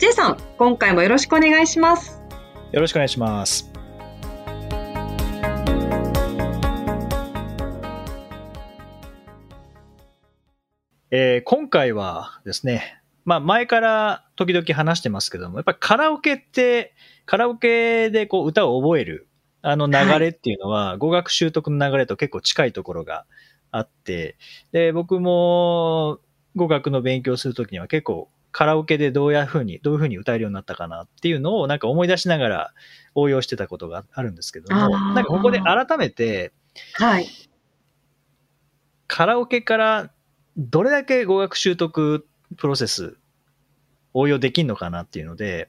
J さん、今回もよろしくお願いします。よろしくお願いしますえー今回はですね、まあ前から時々話してますけども、やっぱりカラオケって、カラオケでこう歌を覚える、あの流れっていうのは、語学習得の流れと結構近いところがあって、で、僕も語学の勉強するときには結構カラオケでどういうふうに、どういうふうに歌えるようになったかなっていうのをなんか思い出しながら応用してたことがあるんですけども、なんかここで改めて、はい。カラオケからどれだけ語学習得プロセス応用できんのかなっていうので、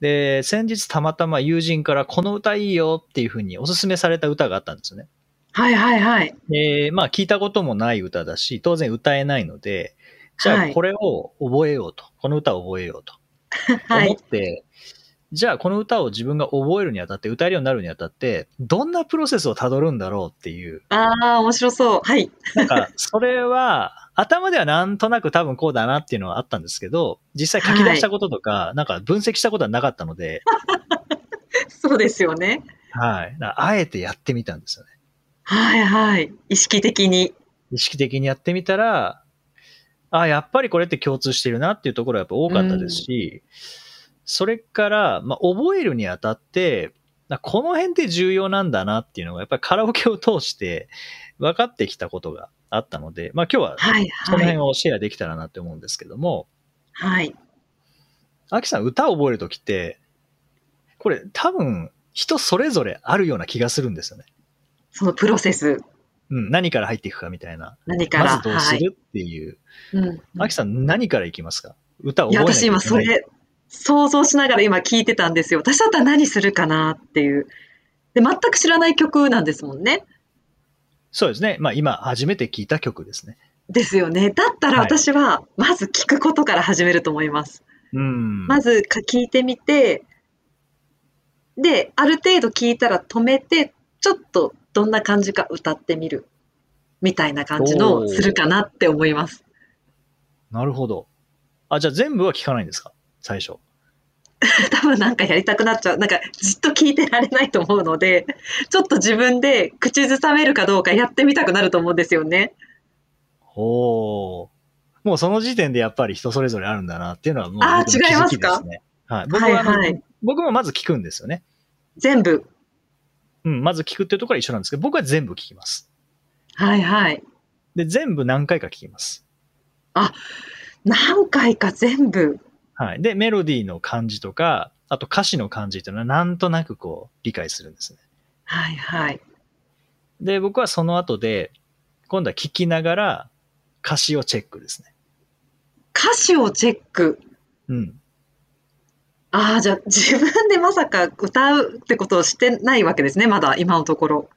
で、先日たまたま友人からこの歌いいよっていうふうにおすすめされた歌があったんですよね。はいはいはい。で、まあ聞いたこともない歌だし、当然歌えないので、じゃはいあこれを覚えようと、この歌を覚えようと思っ はい。て、じゃあこの歌を自分が覚えるにあたって、歌えるようになるにあたって、どんなプロセスをたどるんだろうっていう、ああ、面白そう。はい。なんか、それは、頭ではなんとなく多分こうだなっていうのはあったんですけど、実際書き出したこととか、なんか分析したことはなかったので、そうですよね。はい。あえてやってみたんですよね。はいはい。意識的に。意識的にやってみたら、あやっぱりこれって共通してるなっていうところはやっぱ多かったですし、それから、まあ、覚えるにあたって、なこの辺って重要なんだなっていうのが、やっぱりカラオケを通して分かってきたことがあったので、まあ今日ははいそのはい。辺をシェアできたらなって思うんですけども、はい。アキさん歌を覚えるときって、これ多分人それぞれあるような気がするんですよね。そのプロセス。うん、何から入っていくかみたいな。何から。まずどうするっていう。はい。うん。アキさん何からいきますか？歌覚えないけない。私今それ、想像しながら今聞いてたんですよ。私だったら何するかなっていう。で、全く知らない曲なんですもんね。そうですね。まあ今初めて聞いた曲ですね。ですよね。だったらはい私は、まず聞くことから始めると思います。うん。まずか聞いてみて、で、ある程度聞いたら止めて、ちょっとどんな感じか歌ってみる。みたいな感じのするかなって思います。なるほど。あ、じゃあ全部は聞かないんですか？最初。多分なんかやりたくなっちゃう。なんかじっと聞いてられないと思うので、ちょっと自分で口ずさめるかどうかやってみたくなると思うんですよね。おーもうその時点でやっぱり人それぞれあるんだなっていうのはもうあー僕の気づき違いますか？ですね。はい。僕ははいはい僕もまず聞くんですよね。全部。うん、まず聞くっていうところは一緒なんですけど、僕は全部聞きます。はいはい。で、全部何回か聞きます。何回か全部。はい。で、メロディーの感じとか、あと歌詞の感じっていうのはなんとなくこう理解するんですね。はいはい。で、僕はその後で、今度は聞きながら歌詞をチェックですね。歌詞をチェック。うん。ああ、じゃあ自分でまさか歌うってことをしてないわけですね、まだ今のところ。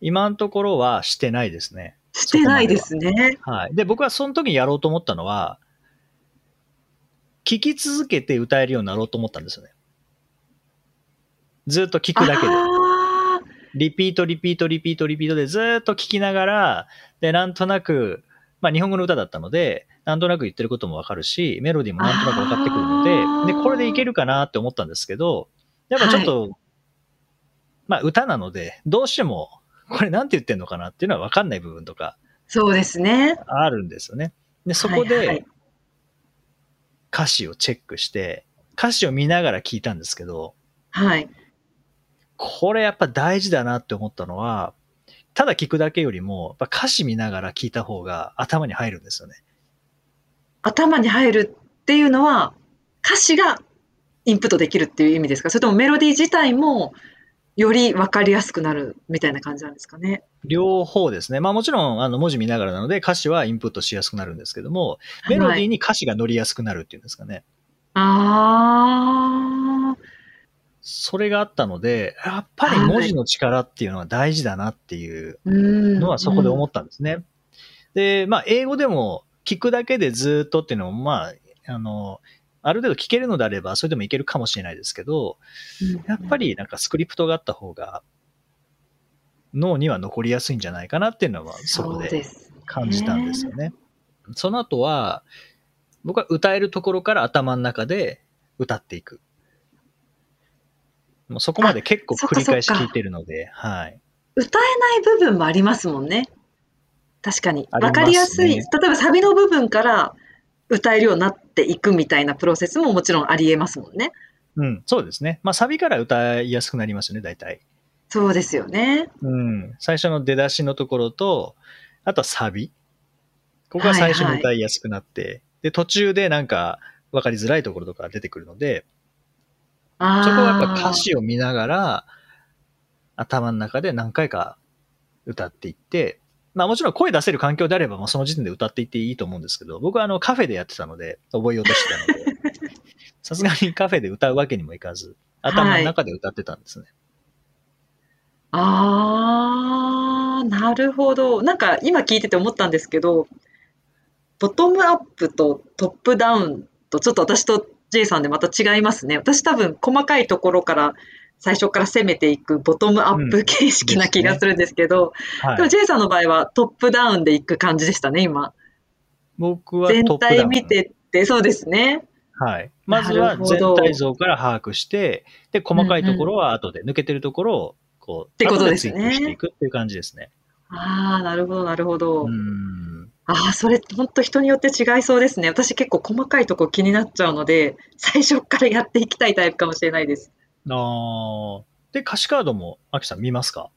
今のところはしてないですね。してないですね。はい。で、僕はその時にやろうと思ったのは、聞き続けて歌えるようになろうと思ったんですよね。ずっと聞くだけで。あリピート、リピート、リピート、リピートでずーっと聞きながら、で、なんとなく、まあ日本語の歌だったので、なんとなく言ってることもわかるし、メロディーもなんとなく分かってくるので、で、これでいけるかなって思ったんですけど、やっぱちょっと、まあ歌なので、どうしても、これなんて言ってんのかなっていうのはわかんない部分とかそうですね。あるんですよね。で、そこはいはいで歌詞をチェックして、歌詞を見ながら聞いたんですけど、はい。これやっぱ大事だなって思ったのは、ただ聞くだけよりも、やっぱ歌詞見ながら聞いた方が頭に入るんですよね。頭に入るっていうのは、歌詞がインプットできるっていう意味ですか？それともメロディー自体もより分かりやすくなるみたいな感じなんですかね？両方ですね。まあもちろんあの文字見ながらなので歌詞はインプットしやすくなるんですけども、メロディーに歌詞が乗りやすくなるっていうんですかね。ああ。それがあったので、やっぱり文字の力っていうのは大事だなっていうののはそこで思ったんですね。で、まあ、英語でも聞くだけでずっとっていうのも、まあ、あの、ある程度聞けるのであれば、それでもいけるかもしれないですけど、やっぱりなんかスクリプトがあった方が、脳には残りやすいんじゃないかなっていうのは、そこで感じたんですよね。その後は、僕は歌えるところから頭の中で歌っていく。もうそこまで結構繰り返し聞いてるので、はい。歌えない部分もありますもんね。確かに。わ、ね、かりやすい。例えばサビの部分から歌えるようになっていくみたいなプロセスももちろんありえますもんね。うん、そうですね。まあサビから歌いやすくなりますよね、大体。そうですよね。うん。最初の出だしのところと、あとはサビ。ここが最初に歌いやすくなって、はいはい、で、途中でなんか分かりづらいところとか出てくるので、そこはやっぱ歌詞を見ながら、頭の中で何回か歌っていって、まあもちろん声出せる環境であれば、もうその時点で歌っていっていいと思うんですけど、僕はあのカフェでやってたので、覚えようとしてたので、さすがにカフェで歌うわけにもいかず、頭の中で歌ってたんですね。はいああ、なるほど。なんか今聞いてて思ったんですけど、ボトムアップとトップダウンとちょっと私と J さんでまた違いますね。私多分細かいところから最初から攻めていくボトムアップ形式な気がするんですけど、うんねはい、J さんの場合はトップダウンでいく感じでしたね、今。僕は全体見てって、そうですね。はい。まずは全体像から把握して、で、細かいところは後で、抜けてるところをこう、ってことですね。していくっていう感じですね。ああ、なるほど、なるほど。ああ、それ、本当人によって違いそうですね。私結構細かいとこ気になっちゃうので、最初からやっていきたいタイプかもしれないです。ああ。で、歌詞カードも、アキさん見ますか？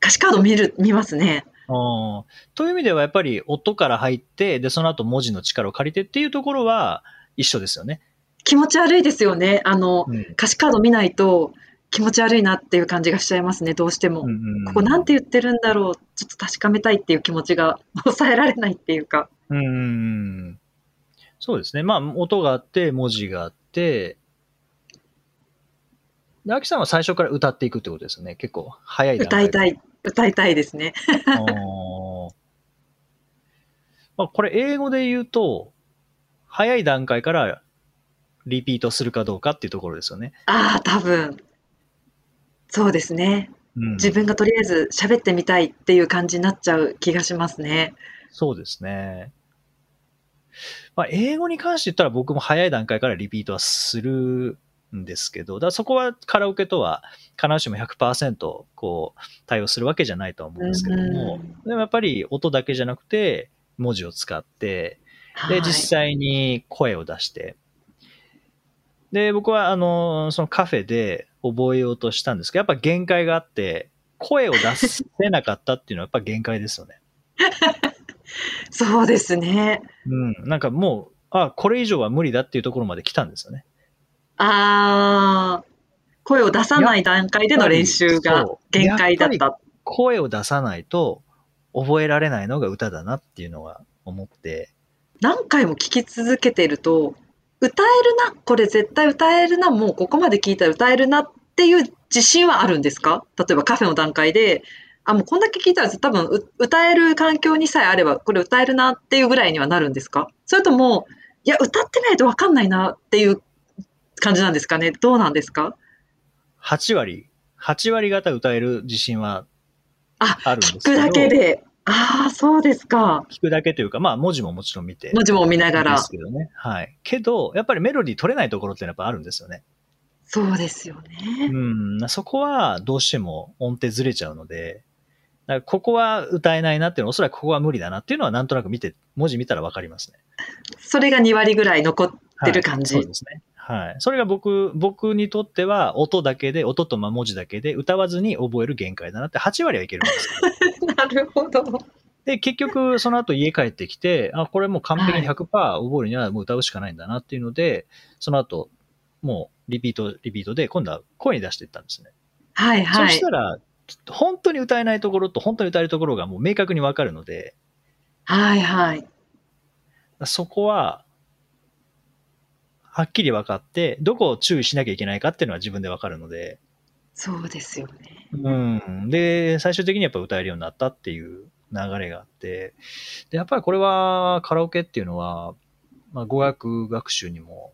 歌詞カード見る、見ますね。あという意味ではやっぱり音から入って、で、その後文字の力を借りてっていうところは一緒ですよね。気持ち悪いですよね。あの、うん、歌詞カード見ないと、気持ち悪いなっていう感じがしちゃいますね、どうしても。うんうん、ここなんて言ってるんだろう、ちょっと確かめたいっていう気持ちが 抑えられないっていうか。うん。そうですね。まあ、音があって、文字があって、で、秋さんは最初から歌っていくってことですよね。結構早い歌いたい、歌いたいですね。まあ、これ英語で言うと、早い段階からリピートするかどうかっていうところですよね。ああ、多分。そうですね。うん、自分がとりあえず喋ってみたいっていう感じになっちゃう気がしますね。そうですね。まあ、英語に関して言ったら僕も早い段階からリピートはするんですけど、だそこはカラオケとは必ずしも100%こう対応するわけじゃないとは思うんですけども、でもやっぱり音だけじゃなくて文字を使って、で、実際に声を出して、で、僕はあの、そのカフェで覚えようとしたんですけど、やっぱ限界があって、声を出せなかったっていうのはやっぱ限界ですよね。そうですね。うん。なんかもう、あ、これ以上は無理だっていうところまで来たんですよね。ああ、声を出さない段階での練習が限界だった。声を出さないと覚えられないのが歌だなっていうのは思って。何回も聞き続けてると、歌えるな、これ絶対歌えるな、もうここまで聞いたら歌えるなっていう自信はあるんですか？例えばカフェの段階で、あ、もうこんだけ聞いたら多分歌える環境にさえあれば、これ歌えるなっていうぐらいにはなるんですか？それとも、いや、歌ってないとわかんないなっていう感じなんですかね？どうなんですか ?8 割。8割方歌える自信はあるんですけど。聞くだけで。ああ、そうですか。聞くだけというか、まあ文字ももちろん見て。文字も見ながら。ですけどね。はい。けど、やっぱりメロディー取れないところってやっぱあるんですよね。そうですよね。うん。そこはどうしても音程ずれちゃうので、だからここは歌えないなっていうのは、おそらくここは無理だなっていうのはなんとなく見て、文字見たらわかりますね。それが2割ぐらい残ってる感じ。はい、そうですね。はい。それが僕、僕にとっては音だけで、音とま文字だけで歌わずに覚える限界だなって8割はいけるんです なるほど。で、結局、その後家帰ってきて、あ、これもう完璧に100%覚えるにはもう歌うしかないんだなっていうので、その後、もうリピート、リピートで、今度は声に出していったんですね。はいはい。そしたら、本当に歌えないところと本当に歌えるところがもう明確にわかるので、はいはい。そこは、はっきり分かって、どこを注意しなきゃいけないかっていうのは自分で分かるので、そうですよね。うん。で、最終的にやっぱ歌えるようになったっていう流れがあって、で、やっぱりこれはカラオケっていうのは、まあ、語学学習にも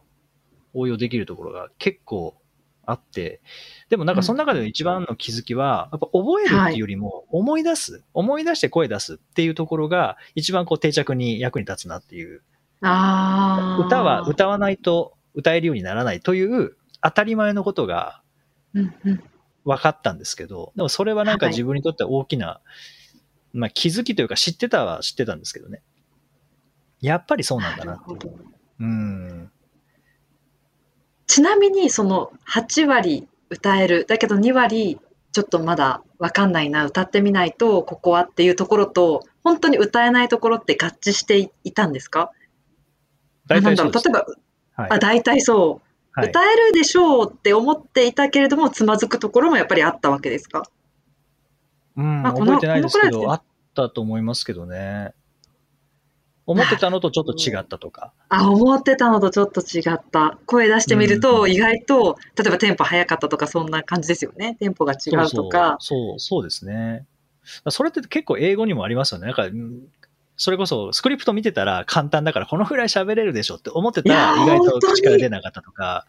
応用できるところが結構あって、でもなんかその中で一番の気づきは、やっぱ覚えるっていうよりも思い出す、思い出して声出すっていうところが一番こう定着に役に立つなっていう。ああ。歌は歌わないと歌えるようにならないという当たり前のことが。分かったんですけど、でもそれはなんかはい自分にとっては大きな、まあ気づきというか知ってたは知ってたんですけどね。やっぱりそうなんだなっていう。ん。ちなみにその8割歌えるだけど2割ちょっとまだわかんないな歌ってみないとここはっていうところと本当に歌えないところって合致していたんですか？大体そううです。例えば、はいあ大体そう、はい歌えるでしょうって思っていたけれどもつまずくところもやっぱりあったわけですか？うん、まあこの覚えてないですけど、このくらいあったと思いますけどね。思ってたのとちょっと違ったとか。あ思ってたのとちょっと違った声出してみるとうん意外と例えばテンポ速かったとかそんな感じですよねテンポが違うとかそうそう、ですね。それって結構英語にもありますよね。なんか、うんそれこそスクリプト見てたら簡単だからこのぐらい喋れるでしょって思ってたら意外と口から出なかったとか、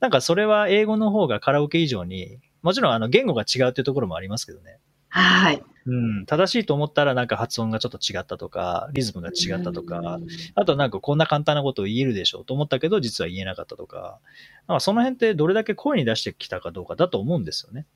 なんかそれは英語の方がカラオケ以上に、もちろんあの言語が違うっていうところもありますけどね。はい。うん、正しいと思ったらなんか発音がちょっと違ったとか、リズムが違ったとか、うんあとなんかこんな簡単なことを言えるでしょうと思ったけど実は言えなかったとか、なんかその辺ってどれだけ声に出してきたかどうかだと思うんですよね。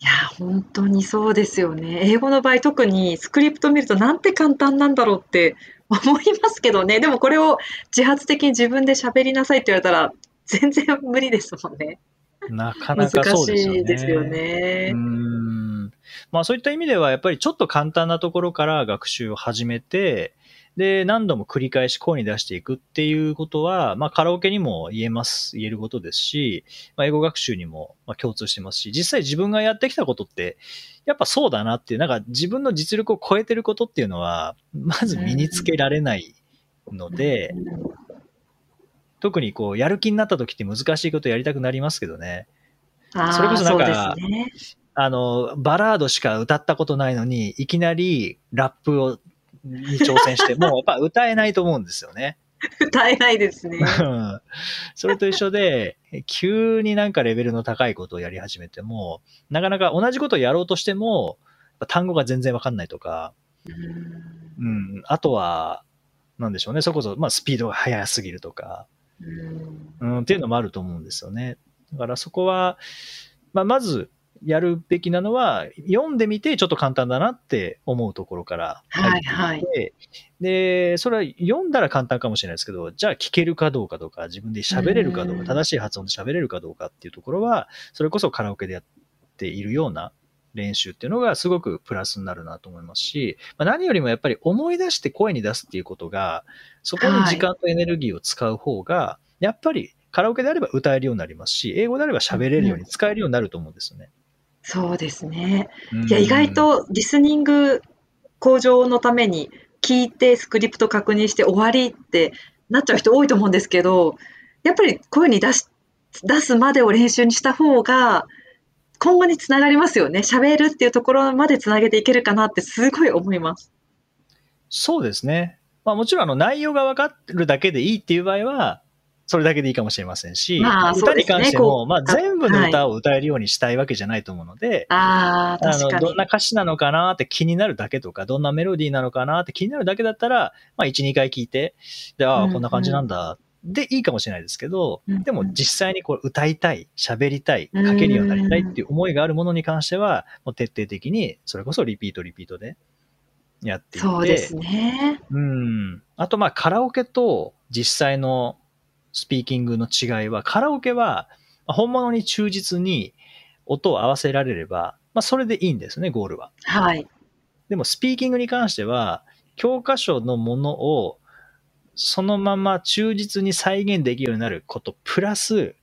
いや、本当にそうですよね。英語の場合、特にスクリプト見るとなんて簡単なんだろうって 思いますけどね。でもこれを自発的に自分で喋りなさいって言われたら全然無理ですもんね。なかな難かそうですよね。しいですよねうー。んまあそういった意味ではやっぱりちょっと簡単なところから学習を始めて、で、何度も繰り返し声に出していくっていうことは、まあカラオケにも言えます、言えることですし、まあ英語学習にもまあ共通してますし、実際自分がやってきたことって、やっぱそうだなっていう、なんか自分の実力を超えてることっていうのは、まず身につけられないので、特にこう、やる気になった時って難しいことやりたくなりますけどね。それこそなんか。あの、バラードしか歌ったことないのに、いきなりラップを、に挑戦して、もうやっぱ歌えないと思うんですよね。歌えないですね。うん。それと一緒で、急になんかレベルの高いことをやり始めても、なかなか同じことをやろうとしても、単語が全然わかんないとか、うんうん、あとは、なんでしょうね、それこそ、まあ、スピードが速すぎるとか、うん。うん、っていうのもあると思うんですよね。だからそこは、まあ、まずやるべきなのは、読んでみてちょっと簡単だなって思うところから入っていって、はい。で、それは読んだら簡単かもしれないですけど、じゃあ聞けるかどうかとか、自分で喋れるかどうか、うん。正しい発音で喋れるかどうかっていうところは、それこそカラオケでやっているような練習っていうのがすごくプラスになるなと思いますし、まあ、何よりもやっぱり思い出して声に出すっていうことが、そこに時間とエネルギーを使う方が、やっぱりカラオケであれば歌えるようになりますし、英語であれば喋れるように使えるようになると思うんですよね。そうですね。うんいや、意外、とリスニング向上のために聞いてスクリプト確認して終わりってなっちゃう人多いと思うんですけど、やっぱり声に出し出すまでを練習にした方が今後につながりますよね。喋るっていうところまでつなげていけるかなってすごい思います。そうですね。まあもちろんあの内容が分かるだけでいいっていう場合は、それだけでいいかもしれませんし、まあ歌に関しても、まあ全部の歌を歌えるようにしたいわけじゃないと思うので、ああ、あの、どん。な歌詞なのかなって気になるだけとか、どんなメロディーなのかなって気になるだけだったら、まあ1、2回聞いて、で、ああ、うんうんこんな感じなんだ。でいいかもしれないですけど、うんうんでも実際にこう歌いたい、喋りたい、書けるようになりたいっていう思いがあるものに関しては、もう徹底的に、それこそリピートリピートでやっていって、そうですね。うん。あと、まあ、カラオケと実際のスピーキングの違いは、カラオケはまあ本物に忠実に音を合わせられれば、まあ、それでいいんですね、ゴールは。はい。でも、スピーキングに関しては、教科書のものをそのまま忠実に再現できるようになること、プラス、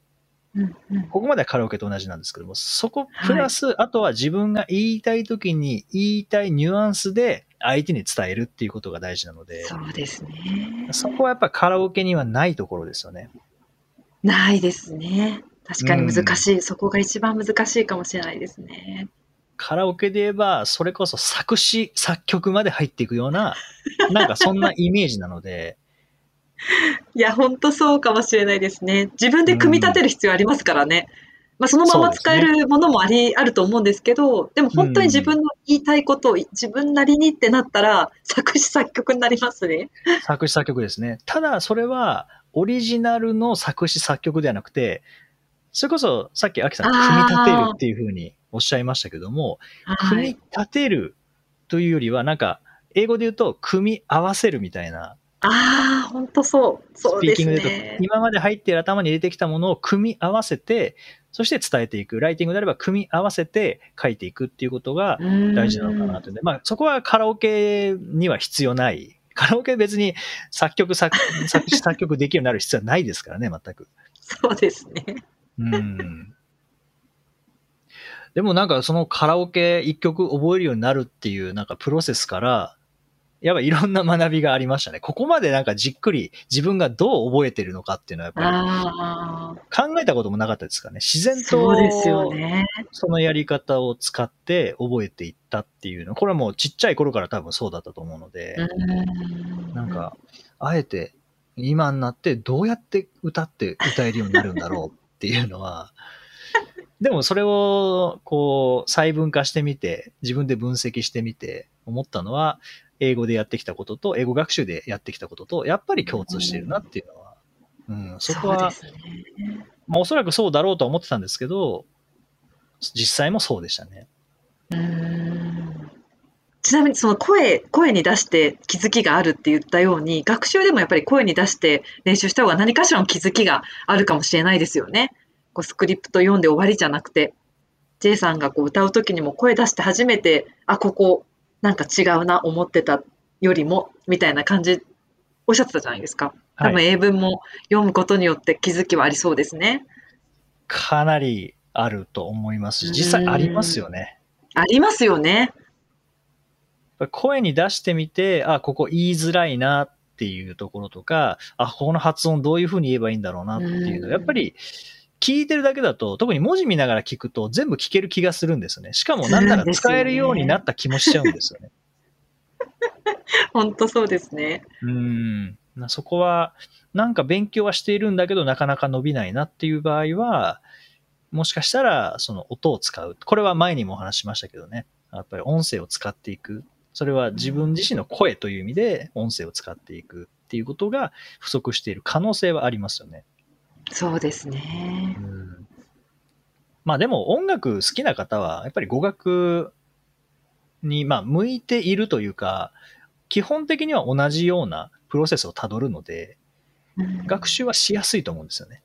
うんうんここまではカラオケと同じなんですけども、そこプラス、あとは自分が言いたいときに言いたいニュアンスで相手に伝えるっていうことが大事なので、そうですね。そこはやっぱカラオケにはないところですよね。ないですね。確かに難しい、そこが一番難しいかもしれないですね。カラオケで言えば、それこそ作詞、作曲まで入っていくような、なんかそんなイメージなので、いや、本当そうかもしれないですね。自分で組み立てる必要ありますからね。まあ、そのまま使えるものもあり、あると思うんですけど、でも本当に自分の言いたいことを自分なりにってなったら、作詞作曲になりますね。作詞作曲ですね。ただ、それは、オリジナルの作詞作曲ではなくて、それこそ、さっきアキさん、組み立てるっていうふうにおっしゃいましたけども、組み立てるというよりは、なんか、英語で言うと、組み合わせるみたいな。ああ、本当そう。そうですね。スピーキングで今まで入っている頭に入れてきたものを組み合わせて、そして伝えていく。ライティングであれば組み合わせて書いていくっていうことが大事なのかなと。まあ、そこはカラオケには必要ない。カラオケ別に作曲作、作詞作曲できるようになる必要はないですからね、全く。そうですね。うん。でもなんかそのカラオケ一曲覚えるようになるっていうなんかプロセスから、やっぱいろんな学びがありましたね。ここまでなんかじっくり自分がどう覚えてるのかっていうのはやっぱり考えたこともなかったですかね。自然とそのやり方を使って覚えていったっていうの。これはもうちっちゃい頃から多分そうだったと思うので、なんか、あえて今になってどうやって歌って歌えるようになるんだろうっていうのは、でもそれをこう細分化してみて、自分で分析してみて思ったのは、英語でやってきたことと、英語学習でやってきたことと、やっぱり共通しているなっていうのは、うん、そこは、ね、まあおそらくそうだろうとは思ってたんですけど、実際もそうでしたね。うんちなみにその声、声に出して気づきがあるって言ったように、学習でもやっぱり声に出して練習した方が何かしらの気づきがあるかもしれないですよね。こうスクリプト読んで終わりじゃなくて、J さんがこう歌う時にも声出して初めて、あ、ここなんか違うな、思ってたよりも、みたいな感じ、おっしゃってたじゃないですか。多分英文も読むことによって気づきはありそうですね。かなりあると思いますし、実際ありますよね。ありますよね。声に出してみて、あ、ここ言いづらいなっていうところとか、あ、ここの発音どういうふうに言えばいいんだろうなっていうのやっぱり聞いてるだけだと、特に文字見ながら聞くと全部聞ける気がするんですよね。しかもなんなら使えるようになった気もしちゃうんですよね。本当そうですね。うん。そこは、なんか勉強はしているんだけど、なかなか伸びないなっていう場合は、もしかしたら、その音を使う。これは前にもお話しましたけどね。やっぱり音声を使っていく。それは自分自身の声という意味で音声を使っていくっていうことが不足している可能性はありますよね。そうですね。うん、まあでも音楽好きな方は、やっぱり語学に、まあ、向いているというか、基本的には同じようなプロセスをたどるので、うん、学習はしやすいと思うんですよね。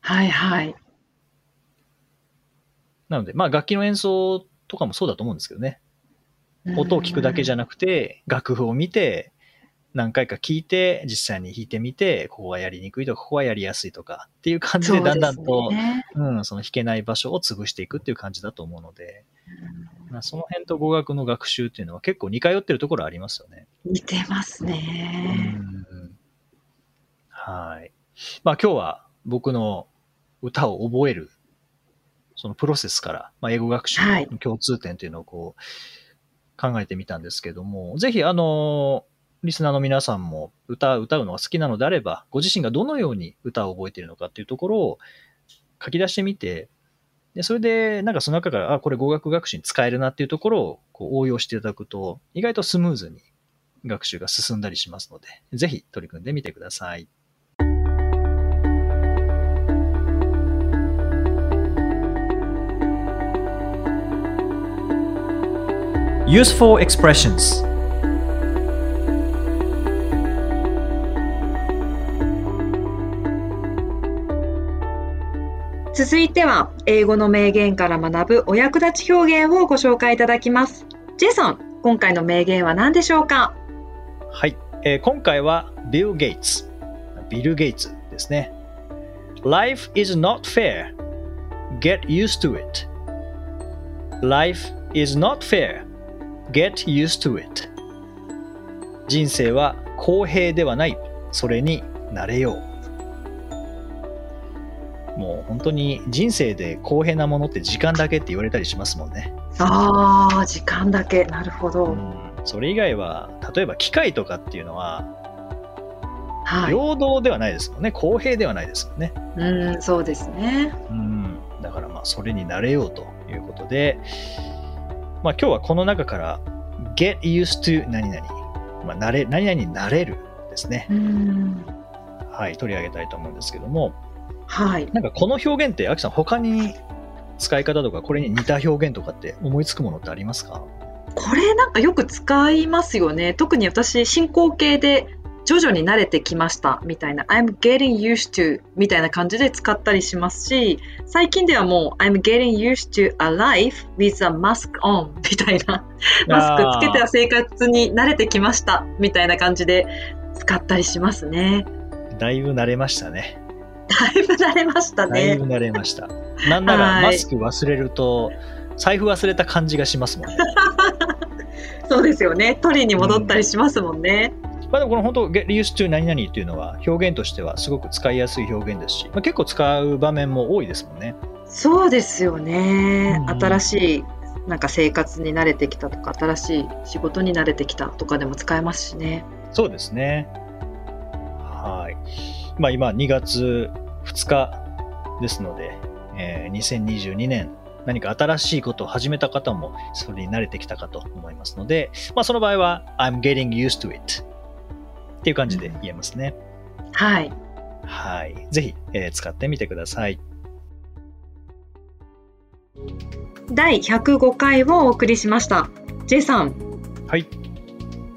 はいはい。なので、まあ楽器の演奏とかもそうだと思うんですけどね。音を聞くだけじゃなくて、楽譜を見て、何回か聞いて、実際に弾いてみて、ここがやりにくいとか、ここはやりやすいとかっていう感じで、だんだんと、ね、うん、その弾けない場所を潰していくっていう感じだと思うので、まあ、その辺と語学の学習っていうのは結構似通ってるところありますよね。似てますね。はい。まあ今日は僕の歌を覚える、そのプロセスから、まあ、英語学習の共通点っていうのをこう、考えてみたんですけども、ぜひあのリスナーの皆さんも歌、歌うのが好きなのであれば、ご自身がどのように歌を覚えているのかっていうところを書き出してみて、でそれで、なんかその中から、あ、これ語学学習に使えるなっていうところをこう応用していただくと、意外とスムーズに学習が進んだりしますので、ぜひ取り組んでみてください。Useful expressions 続いては、英語の名言から学ぶお役立ち表現をご紹介いただきます。ジェイソン、今回の名言は何でしょうか？はい、えー、今回はビル・ゲイツ。ビル・ゲイツですね。Life is not fair. Get used to it. Life is not fair. Get used to it. 人生は公平ではない。それになれよう。もう本当に人生で公平なものって時間だけって言われたりしますもんね。ああ、時間だけ。なるほど。うん、それ以外は、例えば機械とかっていうのは、はい。平等ではないですもんね。公平ではないですもんね。うん、そうですね。うん。だからまあ、それになれようということで、まあ今日はこの中から、get used to 何々。まあ、なれ、何々になれるですね。うん。はい、取り上げたいと思うんですけども、はい。なんかこの表現って、アキさん、他に使い方とか、これに似た表現とかって思いつくものってありますか？これなんかよく使いますよね。特に私、進行形で徐々に慣れてきましたみたいな I'm getting used to みたいな感じで使ったりしますし、最近ではもう I'm getting used to a life with a mask on みたいな、マスクつけては生活に慣れてきましたみたいな感じで使ったりしますね。だいぶ慣れましたね。だいぶ慣れましたね。だいぶ慣れました。なんなら、はいマスク忘れると、財布忘れた感じがしますもんね。そうですよね。取りに戻ったりしますもんね。まあでもこの本当、get used to 何々っていうのは表現としてはすごく使いやすい表現ですし、まあ、結構使う場面も多いですもんね。そうですよね。うん新しいなんか生活に慣れてきたとか、新しい仕事に慣れてきたとかでも使えますしね。そうですね。はい。まあ今2月2日ですので、えー2022年何か新しいことを始めた方もそれに慣れてきたかと思いますので、まあその場合は I'm getting used to it っていう感じで言えますね。はい。はい。ぜひ、えー使ってみてください。第105回をお送りしました。J さん、はい。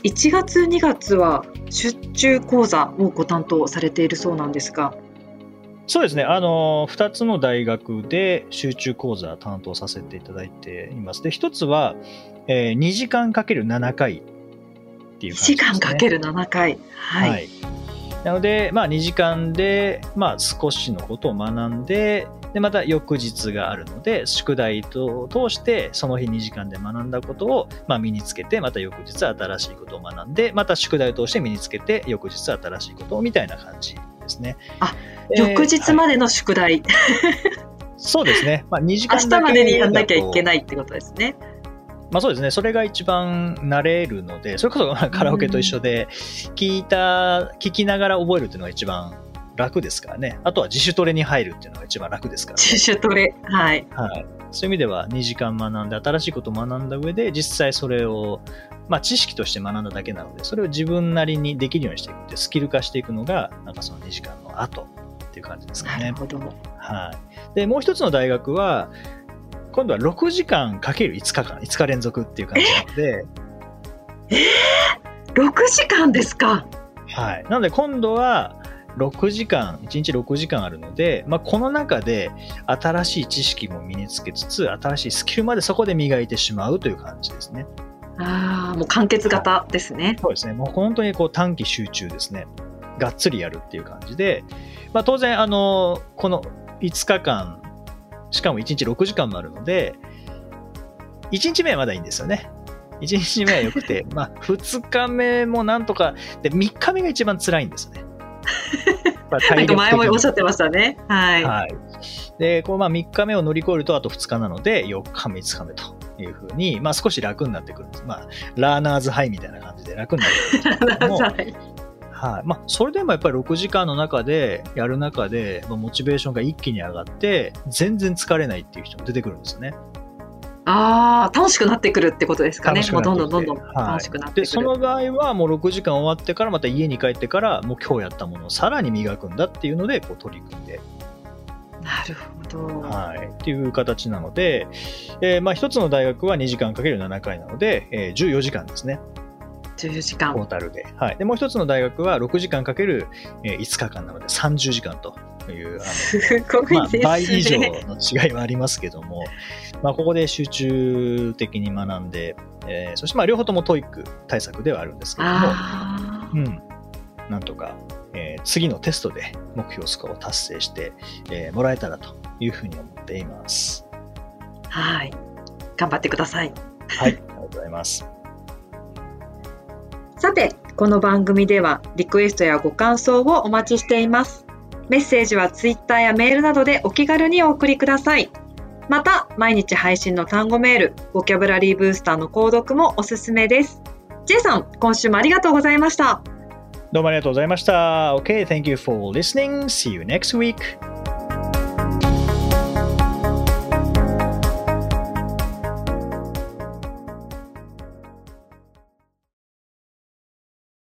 1月2月は出中講座をご担当されているそうなんですが、そうですね。あの、2つの大学で集中講座担当させていただいています。で、1つは、えー2時間かける7回っていう感じ時です、ね。間かける7回。はい。はい。なので、まあ、2時間で、まあ、少しのことを学んで、で、また翌日があるので、宿題と通して、その日2時間で学んだことを、まあ、身につけて、また翌日新しいことを学んで、また宿題を通して身につけて、翌日新しいことを、みたいな感じですね。あえー翌日はいまでの宿題、そうですね。まあ、2時間明日までにやんなきゃいけい。ないってことですね。まあそうですね。それが一番慣れるので、それこそまあカラオケと一緒で、聞いた、聞きながら覚えるっていうのが一番楽ですからね。あとは自主トレに入るっていうのが一番楽ですから、自主トレ。はい。はい。そういう意味では2時間学んで、新しいことを学んだ上で、実際それを、まあ知識として学んだだけなので、それを自分なりにできるようにしていくって、スキル化していくのが、なんかその2時間の後っていう感じですかねなる。ほど。はい。で、もう一つの大学は、今度は6時間かける5日間、5日連続っていう感じなので、6時間ですか？はい。なので今度は6時間、1日6時間あるので、まあ、この中で新しい知識も身につけつつ、新しいスキルまでそこで磨いてしまうという感じですね。ああ、もう完結型ですね。そうですね。もう本当にこう短期集中ですね。がっつりやるっていう感じで、まあ、当然、あの、この5日間、しかも1日6時間もあるので、1日目はまだいいんですよね。1日目は良くて、まあ、2日目もなんとか、で、3日目が一番辛いんですね。まあなんか前もおっしゃっってましたね。はい。はい。で、こうまあ3日目を乗り越えるとあと2日なので、4日目、5日目というふうに、まあ少し楽になってくるんです。まあ、ラーナーズハイみたいな感じで楽になってくるんですけども はいはい。まあ、それでもやっぱり6時間の中で、やる中で、まあモチベーションが一気に上がって、全然疲れないっていう人も出てくるんですよね。ああ、楽しくなってくるってことですかね。もうどんどんどんどんはい楽しくなってで、くる。その場合はもう6時間終わってから、また家に帰ってから、もう今日やったものをさらに磨くんだっていうので、こう取り組んで、なるほど。はい。っていう形なので、えーまあ一つの大学は2時間かける7回なので、えー14時間ですね。14時間。トータルで。はい。で、もう一つの大学は6時間かけるえー5日間なので30時間という、あの、すご、まあ倍以上の違いはありますけども、まあ、ここで集中的に学んで、えーそしてまあ両方とも TOEIC 対策ではあるんですけども、あうん、なんとか、えー次のテストで目標スコアを達成して、えーもらえたらというふうに思っています。あ、はい。頑張ってください。はい、ありがとうございます。さて、この番組ではリクエストやご感想をお待ちしています。メッセージは Twitter やメールなどでお気軽にお送りください。また、毎日配信の単語メール、ボキャブラリーブースターの購読もおすすめです。J さん、今週もありがとうございました。どうもありがとうございました。OK, thank you for listening. See you next week.